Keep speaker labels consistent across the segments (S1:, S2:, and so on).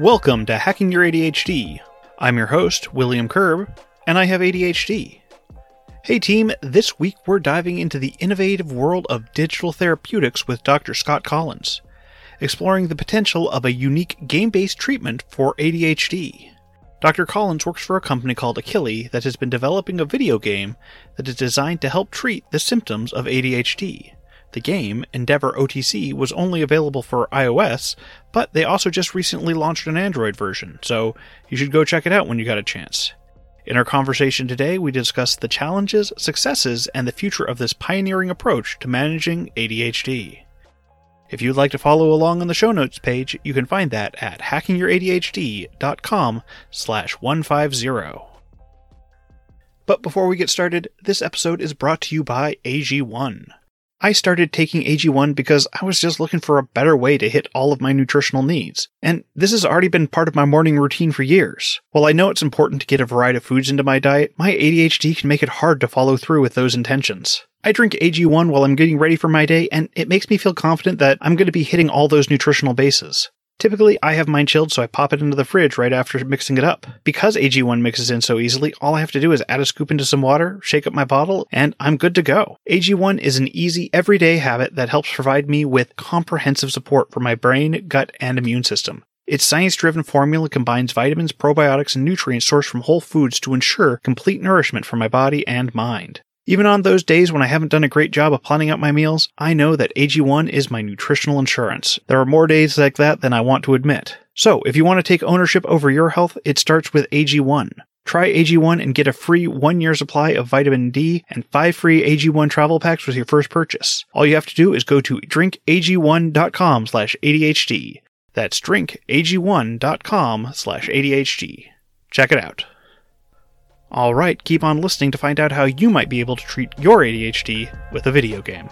S1: Welcome to Hacking Your ADHD. I'm your host, William Curb, and I have ADHD. Hey team, this week we're diving into the innovative world of digital therapeutics with Dr. Scott Kollins, exploring the potential of a unique game based treatment for ADHD. Dr. Kollins works for a company called Akili that has been developing a video game that is designed to help treat the symptoms of ADHD. The game, Endeavor OTC, was only available for iOS, but they also just recently launched an Android version, so you should go check it out when you got a chance. In our conversation today, we discuss the challenges, successes, and the future of this pioneering approach to managing ADHD. If you'd like to follow along on the show notes page, you can find that at hackingyouradhdcom slash 150. But before we get started, this episode is brought to you by AG1. I started taking AG1 because I was just looking for a better way to hit all of my nutritional needs. And this has already been part of my morning routine for years. While I know it's important to get a variety of foods into my diet, my ADHD can make it hard to follow through with those intentions. I drink AG1 while I'm getting ready for my day, and it makes me feel confident that I'm going to be hitting all those nutritional bases. Typically, I have mine chilled, so I pop it into the fridge right after mixing it up. Because AG1 mixes in so easily, all I have to do is add a scoop into some water, shake up my bottle, and I'm good to go. AG1 is an easy, everyday habit that helps provide me with comprehensive support for my brain, gut, and immune system. Its science driven formula combines vitamins, probiotics, and nutrients sourced from whole foods to ensure complete nourishment for my body and mind. Even on those days when I haven't done a great job of planning out my meals, I know that AG1 is my nutritional insurance. There are more days like that than I want to admit. So, if you want to take ownership over your health, it starts with AG1. Try AG1 and get a free one year supply of vitamin D and five free AG1 travel packs with your first purchase. All you have to do is go to drinkag1.com slash ADHD. That's drinkag1.com slash ADHD. Check it out. All right, keep on listening to find out how you might be able to treat your ADHD with a video game.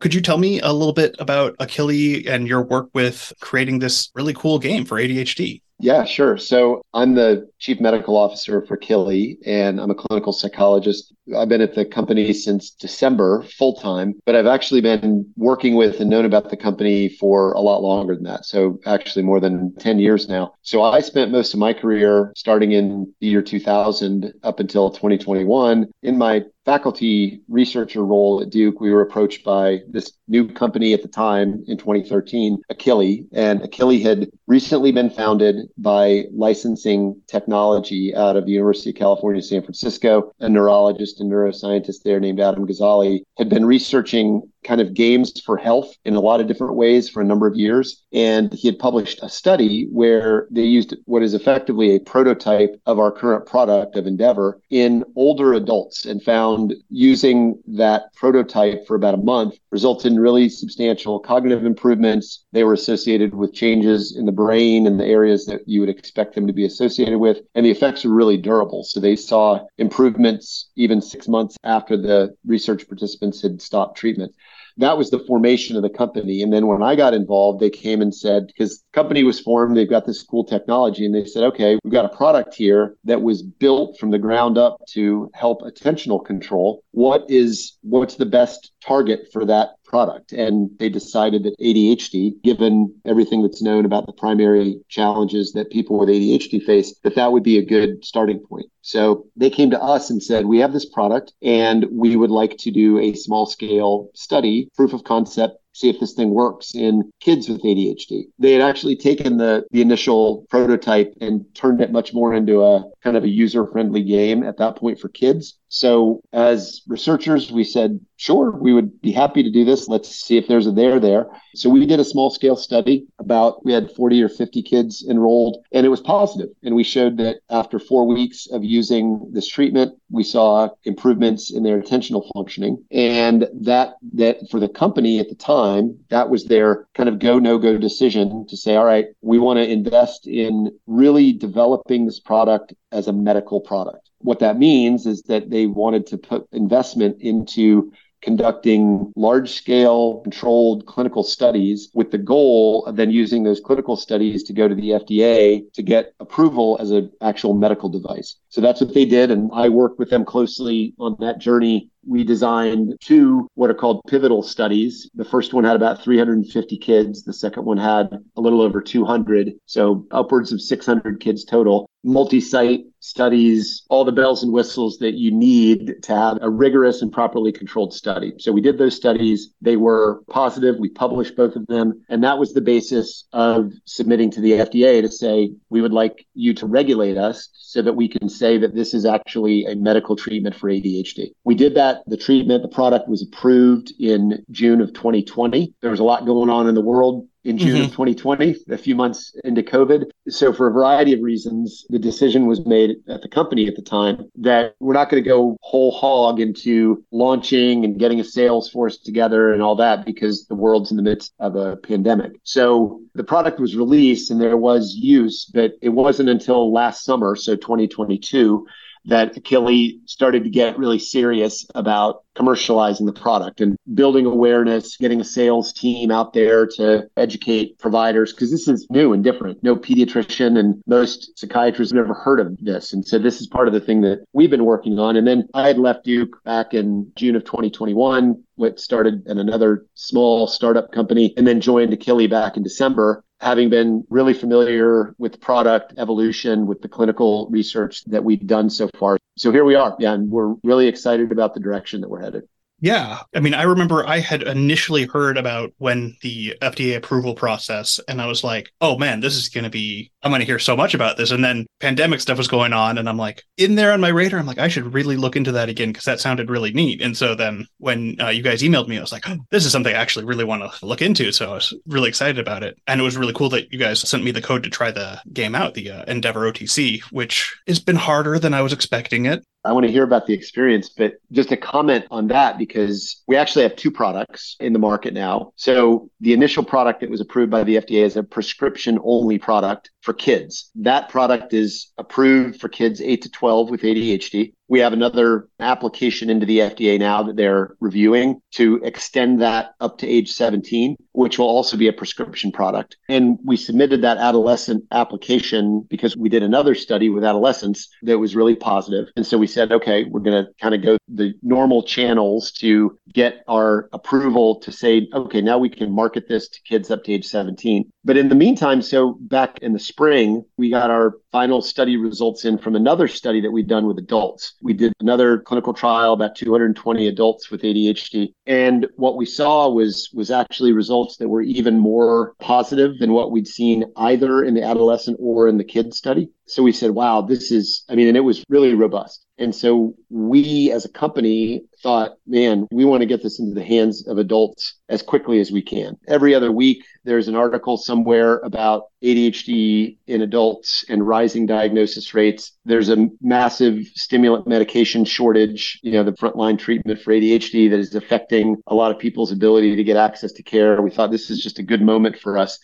S1: Could you tell me a little bit about Akili and your work with creating this really cool game for ADHD?
S2: Yeah, sure. So I'm the chief medical officer for Akili, and I'm a clinical psychologist I've been at the company since December full time, but I've actually been working with and known about the company for a lot longer than that. So, actually, more than 10 years now. So, I spent most of my career starting in the year 2000 up until 2021 in my faculty researcher role at Duke, we were approached by this new company at the time in 2013, Akili. And Akili had recently been founded by licensing technology out of the University of California, San Francisco, a neurologist a neuroscientist there named Adam Gazzaley, had been researching kind of games for health in a lot of different ways for a number of years. And he had published a study where they used what is effectively a prototype of our current product of Endeavor in older adults and found using that prototype for about a month resulted in really substantial cognitive improvements. They were associated with changes in the brain and the areas that you would expect them to be associated with. And the effects were really durable. So they saw improvements even six months after the research participants had stopped treatment that was the formation of the company. And then when I got involved, they came and said, because the company was formed, they've got this cool technology. And they said, okay, we've got a product here that was built from the ground up to help attentional control. What is, what's the best target for that product. And they decided that ADHD, given everything that's known about the primary challenges that people with ADHD face, that that would be a good starting point. So they came to us and said, We have this product and we would like to do a small scale study, proof of concept see if this thing works in kids with ADHD. They had actually taken the the initial prototype and turned it much more into a kind of a user friendly game at that point for kids. So, as researchers, we said, sure, we would be happy to do this. Let's see if there's a there there. So, we did a small scale study about, we had 40 or 50 kids enrolled, and it was positive. And we showed that after four weeks of using this treatment, we saw improvements in their attentional functioning. And that, that for the company at the time, that was their kind of go no go decision to say, all right, we want to invest in really developing this product as a medical product. What that means is that they wanted to put investment into conducting large scale controlled clinical studies with the goal of then using those clinical studies to go to the FDA to get approval as an actual medical device. So that's what they did. And I worked with them closely on that journey we designed two what are called pivotal studies. The first one had about 350 kids, the second one had a little over 200, so upwards of 600 kids total. Multi site studies, all the bells and whistles that you need to have a rigorous and properly controlled study. So we did those studies. They were positive. We published both of them. And that was the basis of submitting to the FDA to say, we would like you to regulate us so that we can say that this is actually a medical treatment for ADHD. We did that the treatment, the product was approved in June of 2020. There was a lot going on in the world in June mm-hmm. of 2020, a few months into COVID. So, for a variety of reasons, the decision was made at the company at the time that we're not going to go whole hog into launching and getting a sales force together and all that because the world's in the midst of a pandemic. So, the product was released and there was use, but it wasn't until last summer, so 2022 that Akili started to get really serious about commercializing the product and building awareness, getting a sales team out there to educate providers because this is new and different. No pediatrician and most psychiatrists have never heard of this. And so this is part of the thing that we've been working on. And then I had left Duke back in June of 2021, which started in another small startup company and then joined Akili back in December having been really familiar with product evolution, with the clinical research that we've done so far. So here we are. Yeah, and we're really excited about the direction that we're headed.
S1: Yeah. I mean, I remember I had initially heard about when the FDA approval process, and I was like, oh man, this is going to be, I'm going to hear so much about this. And then pandemic stuff was going on, and I'm like, in there on my radar, I'm like, I should really look into that again because that sounded really neat. And so then when uh, you guys emailed me, I was like, oh, this is something I actually really want to look into. So I was really excited about it. And it was really cool that you guys sent me the code to try the game out, the uh, Endeavor OTC, which has been harder than I was expecting it.
S2: I want to hear about the experience, but just a comment on that because we actually have two products in the market now. So the initial product that was approved by the FDA is a prescription only product for kids. That product is approved for kids 8 to 12 with ADHD. We have another application into the FDA now that they're reviewing to extend that up to age 17, which will also be a prescription product. And we submitted that adolescent application because we did another study with adolescents that was really positive. And so we said, okay, we're going to kind of go the normal channels to get our approval to say, okay, now we can market this to kids up to age 17. But in the meantime, so back in the spring, we got our final study results in from another study that we'd done with adults. We did another clinical trial about 220 adults with ADHD, and what we saw was was actually results that were even more positive than what we'd seen either in the adolescent or in the kid study so we said, wow, this is, I mean, and it was really robust. And so we as a company thought, man, we want to get this into the hands of adults as quickly as we can. Every other week, there's an article somewhere about ADHD in adults and rising diagnosis rates. There's a massive stimulant medication shortage, you know, the frontline treatment for ADHD that is affecting a lot of people's ability to get access to care. We thought this is just a good moment for us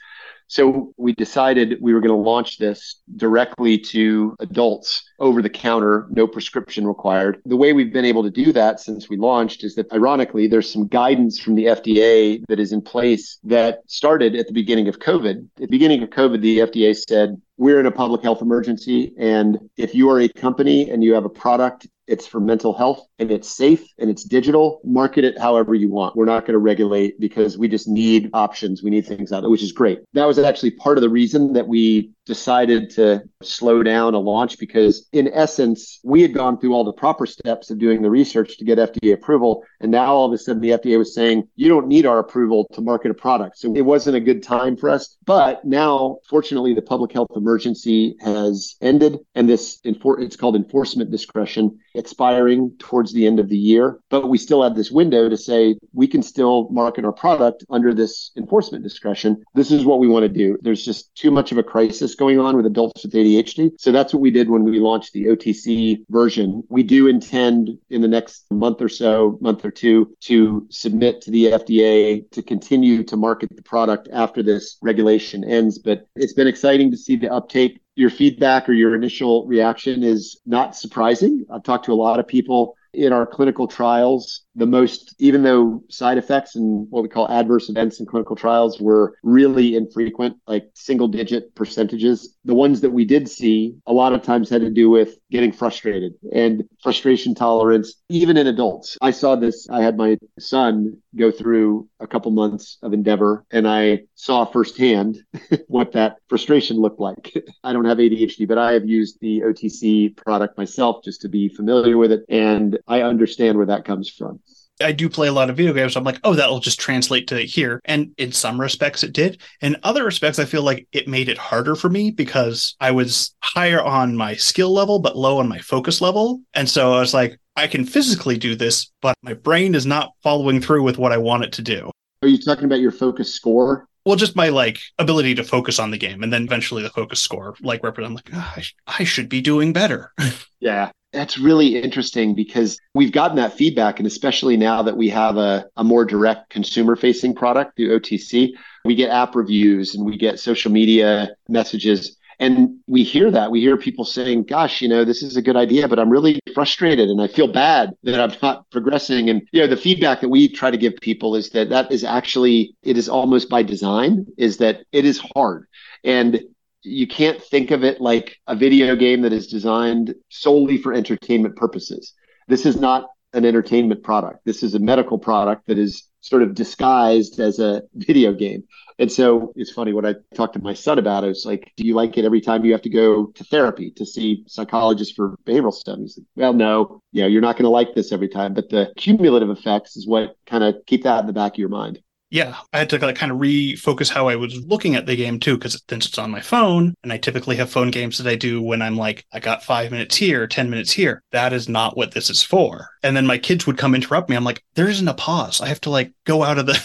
S2: so we decided we were going to launch this directly to adults over the counter, no prescription required. The way we've been able to do that since we launched is that ironically, there's some guidance from the FDA that is in place that started at the beginning of COVID. At the beginning of COVID, the FDA said, we're in a public health emergency. And if you are a company and you have a product it's for mental health and it's safe and it's digital. Market it however you want. We're not going to regulate because we just need options. We need things out there, which is great. That was actually part of the reason that we decided to slow down a launch because in essence we had gone through all the proper steps of doing the research to get fda approval and now all of a sudden the fda was saying you don't need our approval to market a product so it wasn't a good time for us but now fortunately the public health emergency has ended and this it's called enforcement discretion expiring towards the end of the year. But we still have this window to say we can still market our product under this enforcement discretion. This is what we want to do. There's just too much of a crisis going on with adults with ADHD. So that's what we did when we launched the OTC version. We do intend in the next month or so, month or two, to submit to the FDA to continue to market the product after this regulation ends. But it's been exciting to see the uptake your feedback or your initial reaction is not surprising. I've talked to a lot of people in our clinical trials, the most, even though side effects and what we call adverse events in clinical trials were really infrequent, like single digit percentages, the ones that we did see a lot of times had to do with getting frustrated and frustration tolerance, even in adults. I saw this, I had my son go through a couple months of endeavor and I saw firsthand what that frustration looked like. I don't have ADHD, but I have used the OTC product myself just to be familiar with it. And I understand where that comes from.
S1: I do play a lot of video games. So I'm like, oh, that'll just translate to here. And in some respects, it did. In other respects, I feel like it made it harder for me because I was higher on my skill level, but low on my focus level. And so I was like, I can physically do this, but my brain is not following through with what I want it to do.
S2: Are you talking about your focus score?
S1: well, just my like ability to focus on the game, and then eventually the focus score, like represent, like, oh, I, sh- I should be doing better.
S2: yeah, that's really interesting because we've gotten that feedback. And especially now that we have a, a more direct consumer facing product through OTC, we get app reviews and we get social media messages. And we hear that. We hear people saying, gosh, you know, this is a good idea, but I'm really frustrated and I feel bad that I'm not progressing. And, you know, the feedback that we try to give people is that that is actually, it is almost by design, is that it is hard. And you can't think of it like a video game that is designed solely for entertainment purposes. This is not an entertainment product. This is a medical product that is sort of disguised as a video game. And so it's funny when I talked to my son about it, it's like, do you like it every time you have to go to therapy to see psychologists for behavioral studies? well, no, you know, you're not going to like this every time, but the cumulative effects is what kind of keep that in the back of your mind
S1: yeah, I had to like kind of refocus how I was looking at the game too, because since it's on my phone, and I typically have phone games that I do when I'm like, I got five minutes here, 10 minutes here. That is not what this is for. And then my kids would come interrupt me. I'm like, there isn't a pause. I have to like go out of the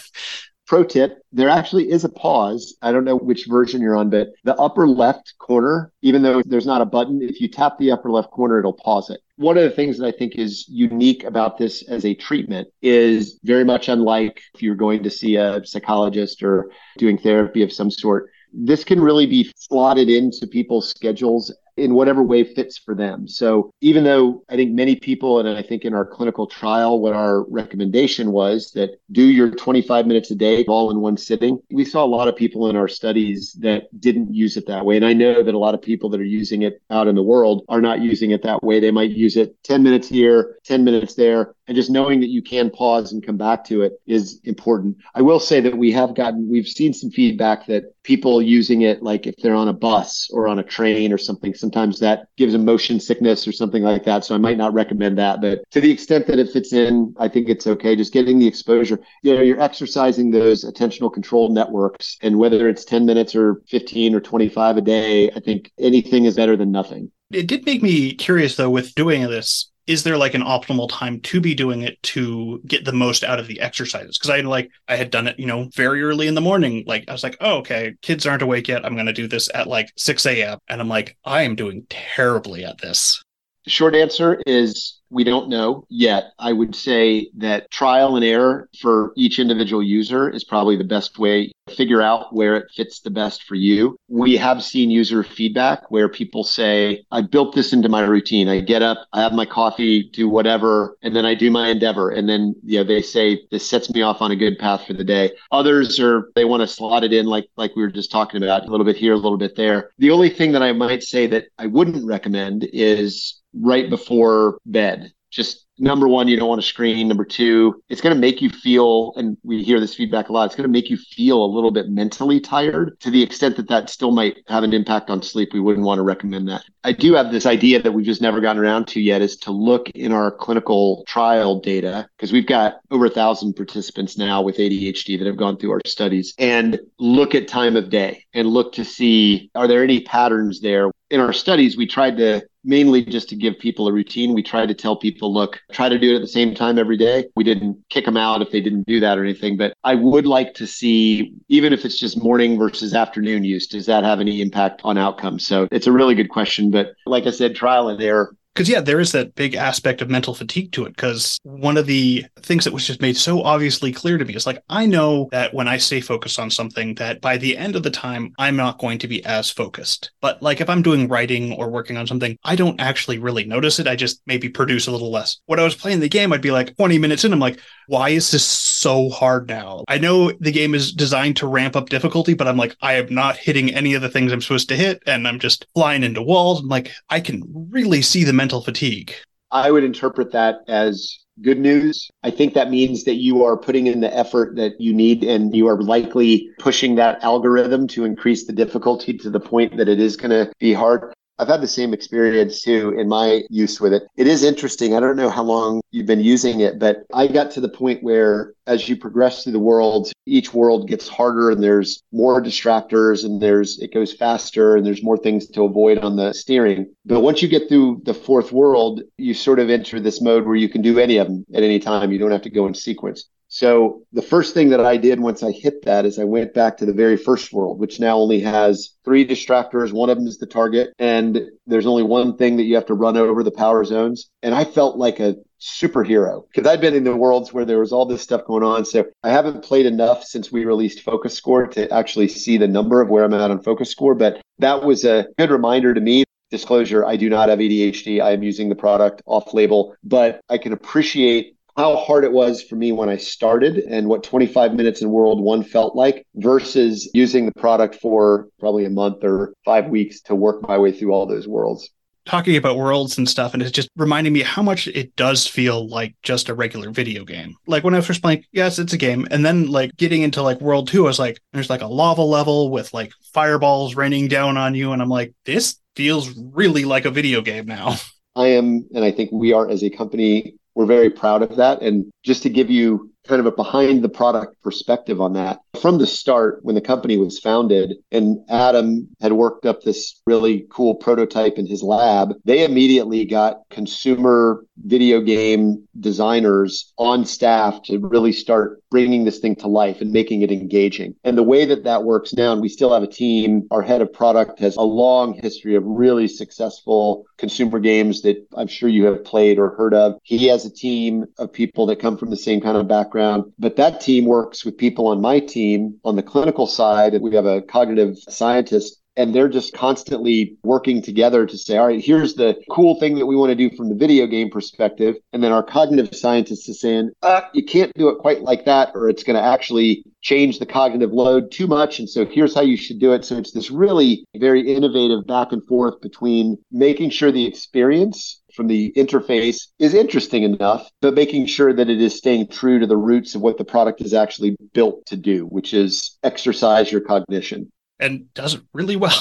S2: pro tip there actually is a pause i don't know which version you're on but the upper left corner even though there's not a button if you tap the upper left corner it'll pause it one of the things that i think is unique about this as a treatment is very much unlike if you're going to see a psychologist or doing therapy of some sort this can really be slotted into people's schedules in whatever way fits for them. So even though I think many people, and I think in our clinical trial, what our recommendation was that do your 25 minutes a day all in one sitting, we saw a lot of people in our studies that didn't use it that way. And I know that a lot of people that are using it out in the world are not using it that way. They might use it 10 minutes here, 10 minutes there. And just knowing that you can pause and come back to it is important. I will say that we have gotten, we've seen some feedback that people using it, like if they're on a bus or on a train or something, some sometimes that gives a motion sickness or something like that. So I might not recommend that. But to the extent that it fits in, I think it's okay. Just getting the exposure. You know, you're exercising those attentional control networks. And whether it's 10 minutes or 15 or 25 a day, I think anything is better than nothing.
S1: It did make me curious though with doing this is there like an optimal time to be doing it to get the most out of the exercises because i like i had done it you know very early in the morning like i was like oh okay kids aren't awake yet i'm going to do this at like 6 a.m and i'm like i am doing terribly at this
S2: short answer is we don't know yet. I would say that trial and error for each individual user is probably the best way to figure out where it fits the best for you. We have seen user feedback where people say, I built this into my routine. I get up, I have my coffee, do whatever, and then I do my endeavor. And then, you know, they say this sets me off on a good path for the day. Others are they want to slot it in like like we were just talking about, a little bit here, a little bit there. The only thing that I might say that I wouldn't recommend is right before bed. Just number one, you don't want to screen. Number two, it's going to make you feel, and we hear this feedback a lot, it's going to make you feel a little bit mentally tired to the extent that that still might have an impact on sleep. We wouldn't want to recommend that. I do have this idea that we've just never gotten around to yet is to look in our clinical trial data because we've got over a thousand participants now with ADHD that have gone through our studies and look at time of day and look to see are there any patterns there. In our studies, we tried to mainly just to give people a routine. We try to tell people, look, try to do it at the same time every day. We didn't kick them out if they didn't do that or anything, but I would like to see, even if it's just morning versus afternoon use, does that have any impact on outcomes? So it's a really good question. But like I said, trial and error
S1: because yeah there is that big aspect of mental fatigue to it because one of the things that was just made so obviously clear to me is like i know that when i stay focused on something that by the end of the time i'm not going to be as focused but like if i'm doing writing or working on something i don't actually really notice it i just maybe produce a little less when i was playing the game i'd be like 20 minutes in i'm like why is this so hard now? I know the game is designed to ramp up difficulty, but I'm like, I am not hitting any of the things I'm supposed to hit, and I'm just flying into walls. I'm like, I can really see the mental fatigue.
S2: I would interpret that as good news. I think that means that you are putting in the effort that you need and you are likely pushing that algorithm to increase the difficulty to the point that it is going to be hard. I've had the same experience too in my use with it. It is interesting. I don't know how long you've been using it, but I got to the point where as you progress through the worlds, each world gets harder and there's more distractors and there's it goes faster and there's more things to avoid on the steering. But once you get through the fourth world, you sort of enter this mode where you can do any of them at any time. You don't have to go in sequence. So the first thing that I did once I hit that is I went back to the very first world, which now only has three distractors. One of them is the target, and there's only one thing that you have to run over the power zones. And I felt like a superhero because I've been in the worlds where there was all this stuff going on. So I haven't played enough since we released Focus Score to actually see the number of where I'm at on Focus Score. But that was a good reminder to me disclosure i do not have adhd i am using the product off label but i can appreciate how hard it was for me when I started and what 25 minutes in World One felt like versus using the product for probably a month or five weeks to work my way through all those worlds
S1: talking about worlds and stuff, and it's just reminding me how much it does feel like just a regular video game. Like when I was first playing, yes, it's a game. And then like getting into like world two, I was like, there's like a lava level with like fireballs raining down on you. And I'm like, this feels really like a video game now.
S2: I am, and I think we are as a company we're very proud of that. And just to give you kind of a behind the product perspective on that. From the start, when the company was founded and Adam had worked up this really cool prototype in his lab, they immediately got consumer video game designers on staff to really start bringing this thing to life and making it engaging. And the way that that works now, and we still have a team, our head of product has a long history of really successful consumer games that I'm sure you have played or heard of. He has a team of people that come from the same kind of background background, but that team works with people on my team on the clinical side. We have a cognitive scientist and they're just constantly working together to say, all right, here's the cool thing that we want to do from the video game perspective. And then our cognitive scientist is saying, uh, you can't do it quite like that, or it's going to actually change the cognitive load too much. And so here's how you should do it. So it's this really very innovative back and forth between making sure the experience from the interface is interesting enough, but making sure that it is staying true to the roots of what the product is actually built to do, which is exercise your cognition.
S1: And does it really well.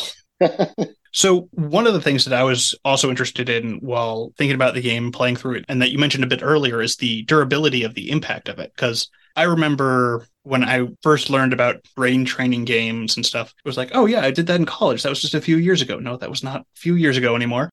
S1: so, one of the things that I was also interested in while thinking about the game, playing through it, and that you mentioned a bit earlier is the durability of the impact of it. Because I remember when I first learned about brain training games and stuff, it was like, oh, yeah, I did that in college. That was just a few years ago. No, that was not a few years ago anymore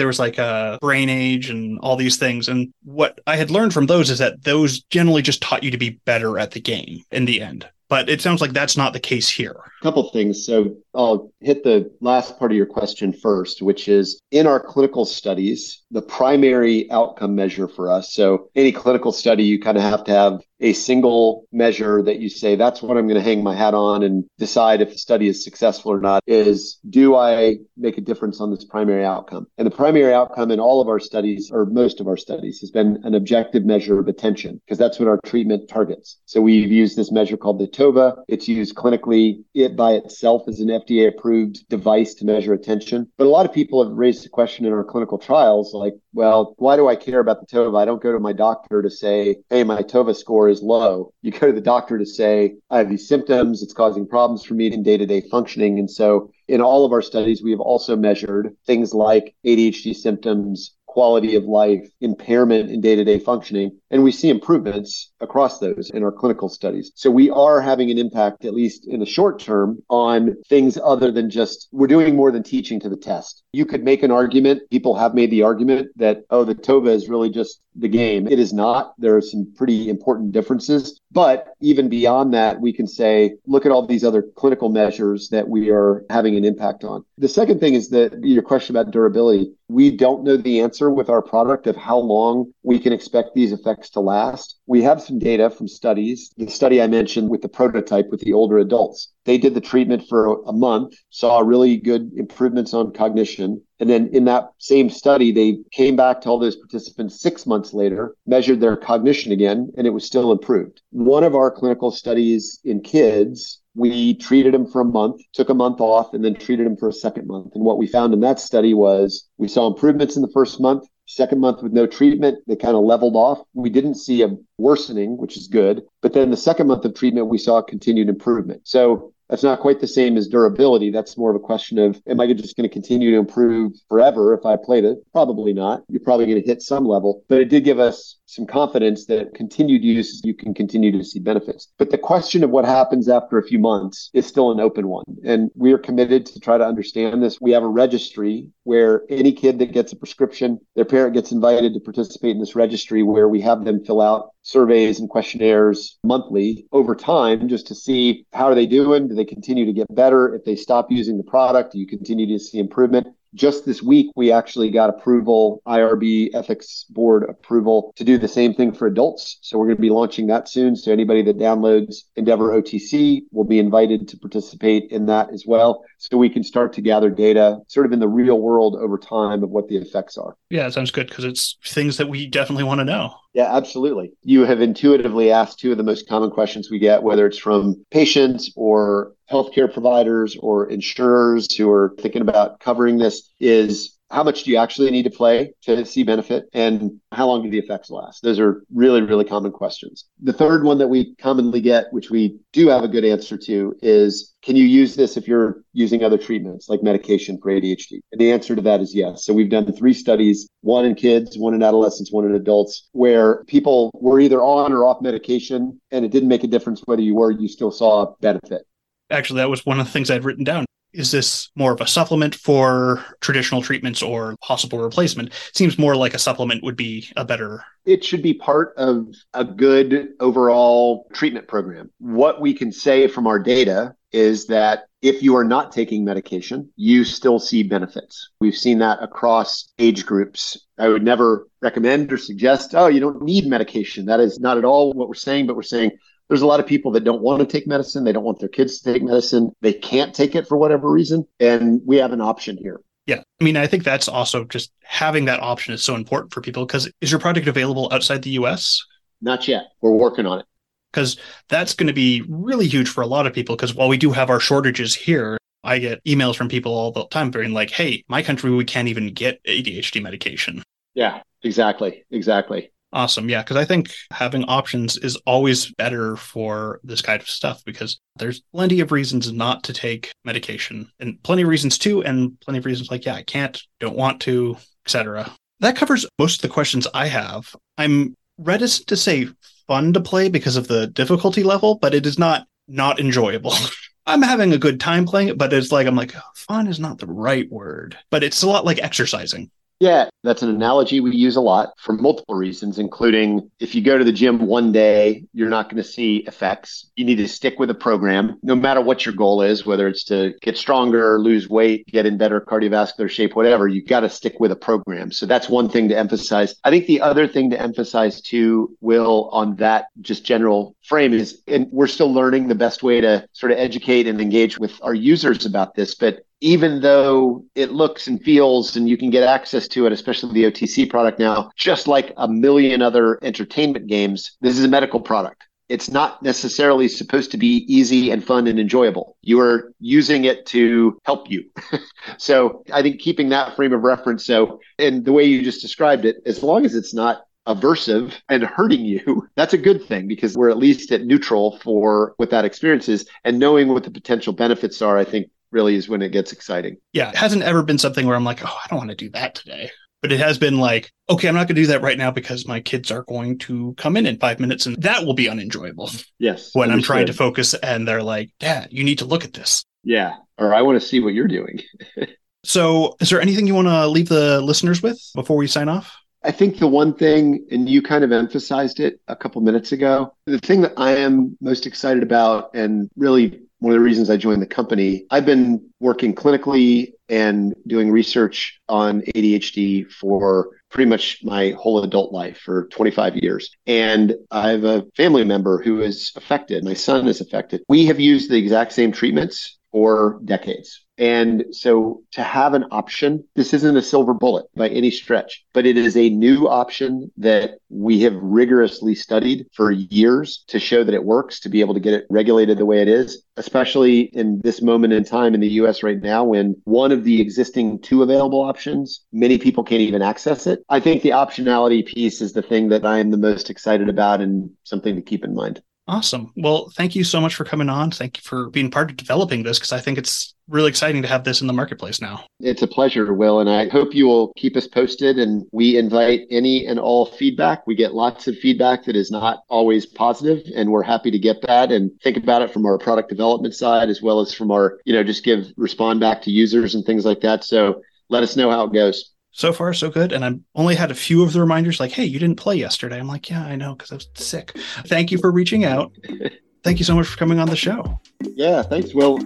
S1: there was like a brain age and all these things. And what I had learned from those is that those generally just taught you to be better at the game in the end. But it sounds like that's not the case here.
S2: A couple things. So I'll hit the last part of your question first, which is in our clinical studies, the primary outcome measure for us. So any clinical study, you kind of have to have a single measure that you say, that's what I'm going to hang my hat on and decide if the study is successful or not is do I make a difference on this primary outcome? And the primary outcome in all of our studies, or most of our studies, has been an objective measure of attention because that's what our treatment targets. So we've used this measure called the TOVA. It's used clinically. It by itself is an FDA approved device to measure attention. But a lot of people have raised the question in our clinical trials like, well, why do I care about the TOVA? I don't go to my doctor to say, hey, my TOVA score is low. You go to the doctor to say, I have these symptoms. It's causing problems for me in day to day functioning. And so, in all of our studies, we have also measured things like ADHD symptoms, quality of life, impairment in day to day functioning. And we see improvements across those in our clinical studies. So we are having an impact, at least in the short term, on things other than just we're doing more than teaching to the test. You could make an argument, people have made the argument that, oh, the TOVA is really just the game. It is not. There are some pretty important differences. But even beyond that, we can say, look at all these other clinical measures that we are having an impact on. The second thing is that your question about durability. We don't know the answer with our product of how long we can expect these effects to last. We have some data from studies. The study I mentioned with the prototype with the older adults, they did the treatment for a month, saw really good improvements on cognition. And then in that same study, they came back to all those participants six months later, measured their cognition again, and it was still improved. One of our clinical studies in kids we treated them for a month, took a month off, and then treated them for a second month. And what we found in that study was we saw improvements in the first month, Second month with no treatment, they kind of leveled off. We didn't see a worsening, which is good. But then the second month of treatment, we saw continued improvement. So that's not quite the same as durability. That's more of a question of am I just going to continue to improve forever if I played it? Probably not. You're probably going to hit some level, but it did give us some confidence that continued use, you can continue to see benefits. But the question of what happens after a few months is still an open one. And we are committed to try to understand this. We have a registry where any kid that gets a prescription, their parent gets invited to participate in this registry where we have them fill out surveys and questionnaires monthly over time just to see how are they doing? Do they continue to get better? If they stop using the product, do you continue to see improvement? just this week, we actually got approval, IRB ethics board approval to do the same thing for adults. So we're going to be launching that soon. So anybody that downloads Endeavor OTC will be invited to participate in that as well. So we can start to gather data sort of in the real world over time of what the effects are.
S1: Yeah, sounds good because it's things that we definitely want to know.
S2: Yeah, absolutely. You have intuitively asked two of the most common questions we get, whether it's from patients or healthcare providers or insurers who are thinking about covering this is how much do you actually need to play to see benefit and how long do the effects last those are really really common questions the third one that we commonly get which we do have a good answer to is can you use this if you're using other treatments like medication for adhd and the answer to that is yes so we've done three studies one in kids one in adolescents one in adults where people were either on or off medication and it didn't make a difference whether you were you still saw benefit
S1: Actually, that was one of the things I'd written down. Is this more of a supplement for traditional treatments or possible replacement? Seems more like a supplement would be a better.
S2: It should be part of a good overall treatment program. What we can say from our data is that if you are not taking medication, you still see benefits. We've seen that across age groups. I would never recommend or suggest, oh, you don't need medication. That is not at all what we're saying, but we're saying there's a lot of people that don't want to take medicine. They don't want their kids to take medicine. They can't take it for whatever reason. And we have an option here.
S1: Yeah. I mean, I think that's also just having that option is so important for people because is your product available outside the US?
S2: Not yet. We're working on it.
S1: Because that's going to be really huge for a lot of people because while we do have our shortages here, I get emails from people all the time being like, hey, my country, we can't even get ADHD medication.
S2: Yeah, exactly. Exactly.
S1: Awesome. Yeah. Cause I think having options is always better for this kind of stuff because there's plenty of reasons not to take medication and plenty of reasons to, and plenty of reasons like, yeah, I can't, don't want to, etc. That covers most of the questions I have. I'm reticent to say fun to play because of the difficulty level, but it is not not enjoyable. I'm having a good time playing it, but it's like I'm like fun is not the right word, but it's a lot like exercising.
S2: Yeah, that's an analogy we use a lot for multiple reasons, including if you go to the gym one day, you're not going to see effects. You need to stick with a program, no matter what your goal is, whether it's to get stronger, lose weight, get in better cardiovascular shape, whatever, you have got to stick with a program. So that's one thing to emphasize. I think the other thing to emphasize too, Will, on that just general frame is, and we're still learning the best way to sort of educate and engage with our users about this. But even though it looks and feels and you can get access to it, especially the OTC product now, just like a million other entertainment games, this is a medical product. It's not necessarily supposed to be easy and fun and enjoyable. You are using it to help you. so I think keeping that frame of reference. So, and the way you just described it, as long as it's not aversive and hurting you, that's a good thing because we're at least at neutral for what that experience is. And knowing what the potential benefits are, I think really is when it gets exciting.
S1: Yeah. It hasn't ever been something where I'm like, oh, I don't want to do that today. But it has been like, okay, I'm not going to do that right now because my kids are going to come in in five minutes and that will be unenjoyable.
S2: Yes.
S1: When I'm trying to focus and they're like, Dad, you need to look at this.
S2: Yeah. Or I want to see what you're doing.
S1: so, is there anything you want to leave the listeners with before we sign off?
S2: I think the one thing, and you kind of emphasized it a couple minutes ago, the thing that I am most excited about, and really one of the reasons I joined the company, I've been working clinically and doing research on ADHD for pretty much my whole adult life for 25 years. And I have a family member who is affected. My son is affected. We have used the exact same treatments for decades. And so to have an option, this isn't a silver bullet by any stretch, but it is a new option that we have rigorously studied for years to show that it works, to be able to get it regulated the way it is, especially in this moment in time in the US right now when one of the existing two available options, many people can't even access it. I think the optionality piece is the thing that I am the most excited about and something to keep in mind.
S1: Awesome. Well, thank you so much for coming on. Thank you for being part of developing this because I think it's really exciting to have this in the marketplace now.
S2: It's a pleasure, Will. And I hope you will keep us posted. And we invite any and all feedback. We get lots of feedback that is not always positive, and we're happy to get that and think about it from our product development side as well as from our, you know, just give respond back to users and things like that. So let us know how it goes
S1: so far so good and i've only had a few of the reminders like hey you didn't play yesterday i'm like yeah i know because i was sick thank you for reaching out thank you so much for coming on the show
S2: yeah thanks will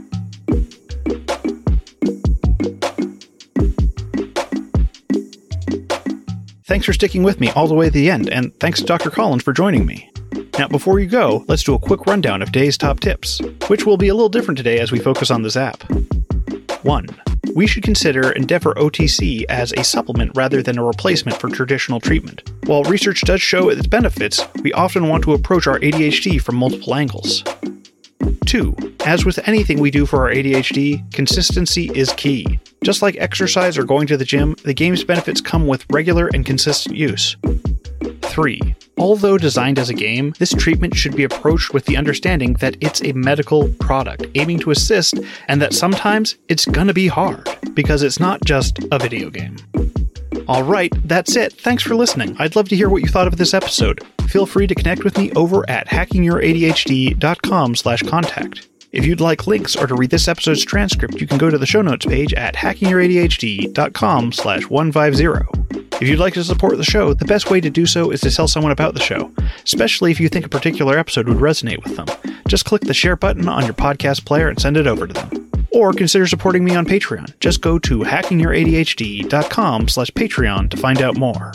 S1: Thanks for sticking with me all the way to the end, and thanks to Dr. Kollins for joining me. Now, before you go, let's do a quick rundown of day's top tips, which will be a little different today as we focus on this app. 1 we should consider Endeavor OTC as a supplement rather than a replacement for traditional treatment. While research does show its benefits, we often want to approach our ADHD from multiple angles. 2. As with anything we do for our ADHD, consistency is key. Just like exercise or going to the gym, the game's benefits come with regular and consistent use. 3. Although designed as a game, this treatment should be approached with the understanding that it's a medical product aiming to assist and that sometimes it's gonna be hard because it's not just a video game. All right, that's it. Thanks for listening. I'd love to hear what you thought of this episode. Feel free to connect with me over at hackingyourADHD.com/contact. If you'd like links or to read this episode's transcript, you can go to the show notes page at hackingyourADHD.com slash 150. If you'd like to support the show, the best way to do so is to tell someone about the show, especially if you think a particular episode would resonate with them. Just click the share button on your podcast player and send it over to them. Or consider supporting me on Patreon. Just go to hackingyourADHD.com slash Patreon to find out more.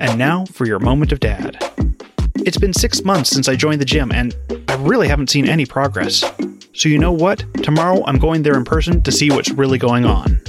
S1: And now for your moment of dad. It's been six months since I joined the gym, and I really haven't seen any progress. So, you know what? Tomorrow I'm going there in person to see what's really going on.